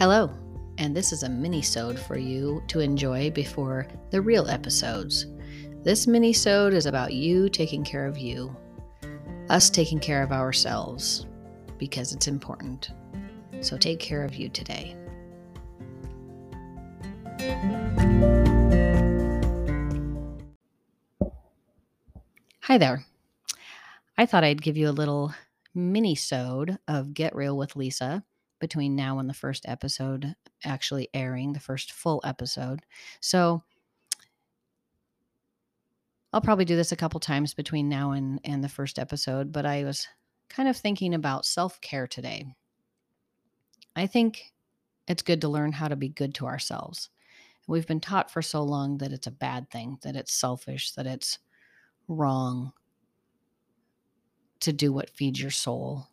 Hello, and this is a mini-sode for you to enjoy before the real episodes. This mini-sode is about you taking care of you, us taking care of ourselves, because it's important. So take care of you today. Hi there. I thought I'd give you a little mini-sode of Get Real with Lisa between now and the first episode actually airing, the first full episode. So I'll probably do this a couple times between now and, and the first episode, but I was kind of thinking about self care today. I think it's good to learn how to be good to ourselves. We've been taught for so long that it's a bad thing, that it's selfish, that it's wrong to do what feeds your soul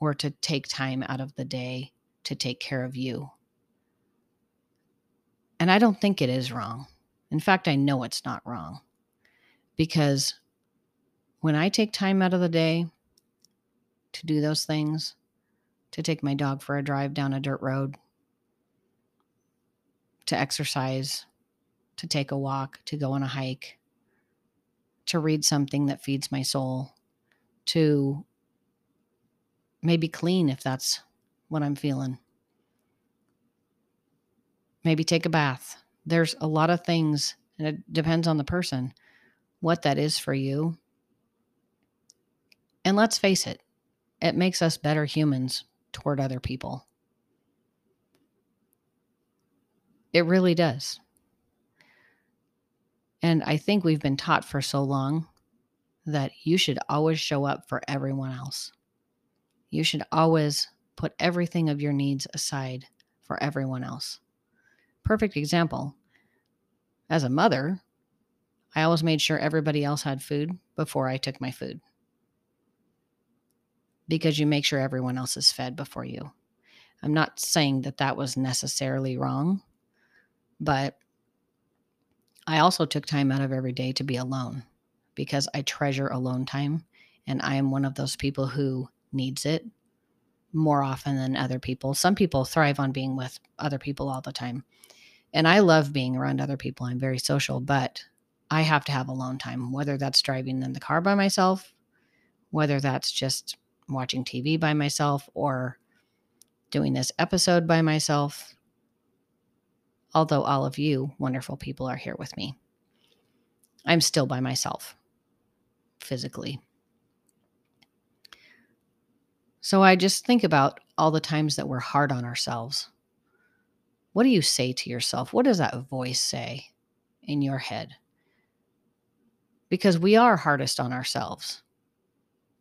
or to take time out of the day to take care of you. And I don't think it is wrong. In fact, I know it's not wrong because when I take time out of the day to do those things, to take my dog for a drive down a dirt road, to exercise, to take a walk, to go on a hike, to read something that feeds my soul, to maybe clean if that's what I'm feeling. Maybe take a bath. There's a lot of things, and it depends on the person, what that is for you. And let's face it, it makes us better humans toward other people. It really does. And I think we've been taught for so long that you should always show up for everyone else. You should always put everything of your needs aside for everyone else. Perfect example. As a mother, I always made sure everybody else had food before I took my food. Because you make sure everyone else is fed before you. I'm not saying that that was necessarily wrong, but I also took time out of every day to be alone because I treasure alone time. And I am one of those people who needs it more often than other people. Some people thrive on being with other people all the time. And I love being around other people. I'm very social, but I have to have alone time, whether that's driving in the car by myself, whether that's just watching TV by myself or doing this episode by myself. Although all of you wonderful people are here with me, I'm still by myself physically. So I just think about all the times that we're hard on ourselves. What do you say to yourself? What does that voice say in your head? Because we are hardest on ourselves.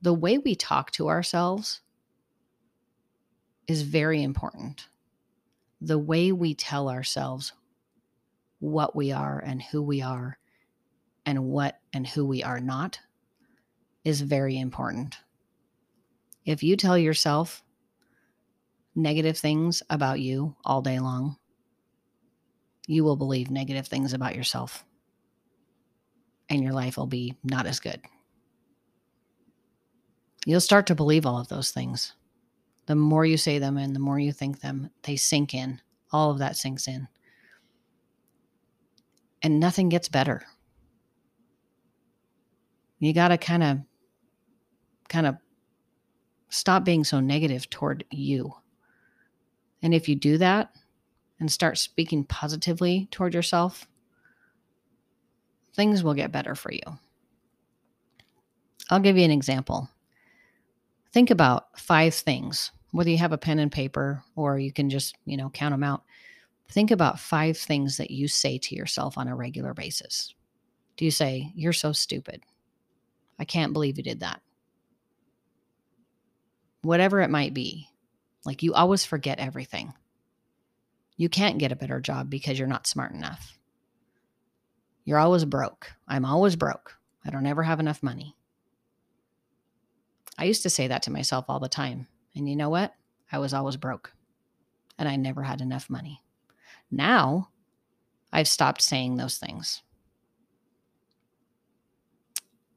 The way we talk to ourselves is very important. The way we tell ourselves what we are and who we are and what and who we are not is very important. If you tell yourself negative things about you all day long, you will believe negative things about yourself, and your life will be not as good. You'll start to believe all of those things. The more you say them and the more you think them, they sink in. All of that sinks in. And nothing gets better. You got to kind of kind of stop being so negative toward you. And if you do that and start speaking positively toward yourself, things will get better for you. I'll give you an example. Think about five things, whether you have a pen and paper or you can just, you know, count them out. Think about five things that you say to yourself on a regular basis. Do you say, You're so stupid? I can't believe you did that whatever it might be. Like you always forget everything. You can't get a better job because you're not smart enough. You're always broke. I'm always broke. I don't ever have enough money. I used to say that to myself all the time. And you know what? I was always broke and I never had enough money. Now I've stopped saying those things.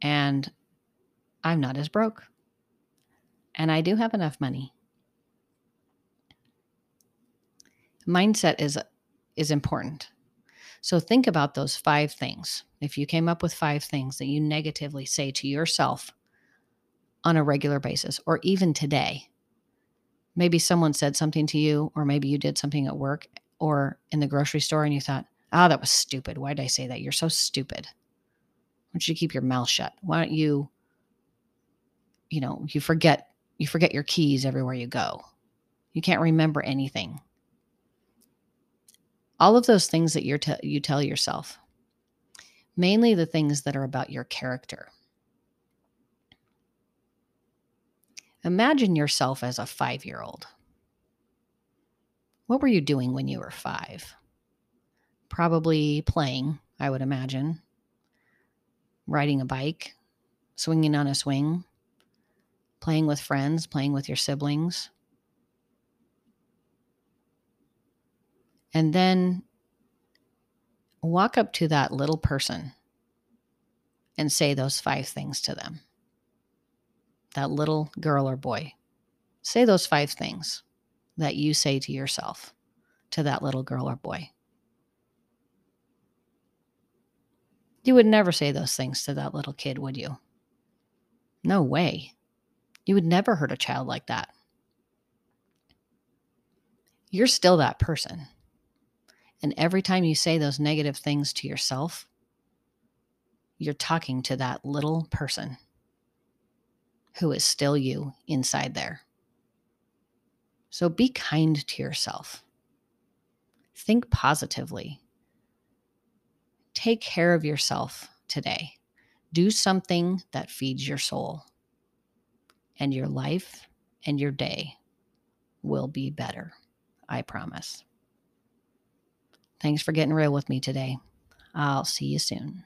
And I'm not as broke and I do have enough money. Mindset is is important. So think about those five things. If you came up with five things that you negatively say to yourself on a regular basis or even today, maybe someone said something to you or maybe you did something at work or in the grocery store and you thought, "Oh, that was stupid. Why did I say that? You're so stupid." Why don't you keep your mouth shut? Why don't you you know, you forget you forget your keys everywhere you go. You can't remember anything. All of those things that you're te- you tell yourself. Mainly the things that are about your character. Imagine yourself as a 5-year-old. What were you doing when you were 5? Probably playing, I would imagine. Riding a bike, swinging on a swing, playing with friends, playing with your siblings. And then walk up to that little person and say those five things to them. That little girl or boy. Say those five things that you say to yourself to that little girl or boy. You would never say those things to that little kid, would you? No way. You would never hurt a child like that. You're still that person. And every time you say those negative things to yourself, you're talking to that little person who is still you inside there. So be kind to yourself. Think positively. Take care of yourself today. Do something that feeds your soul and your life and your day will be better. I promise. Thanks for getting real with me today. I'll see you soon.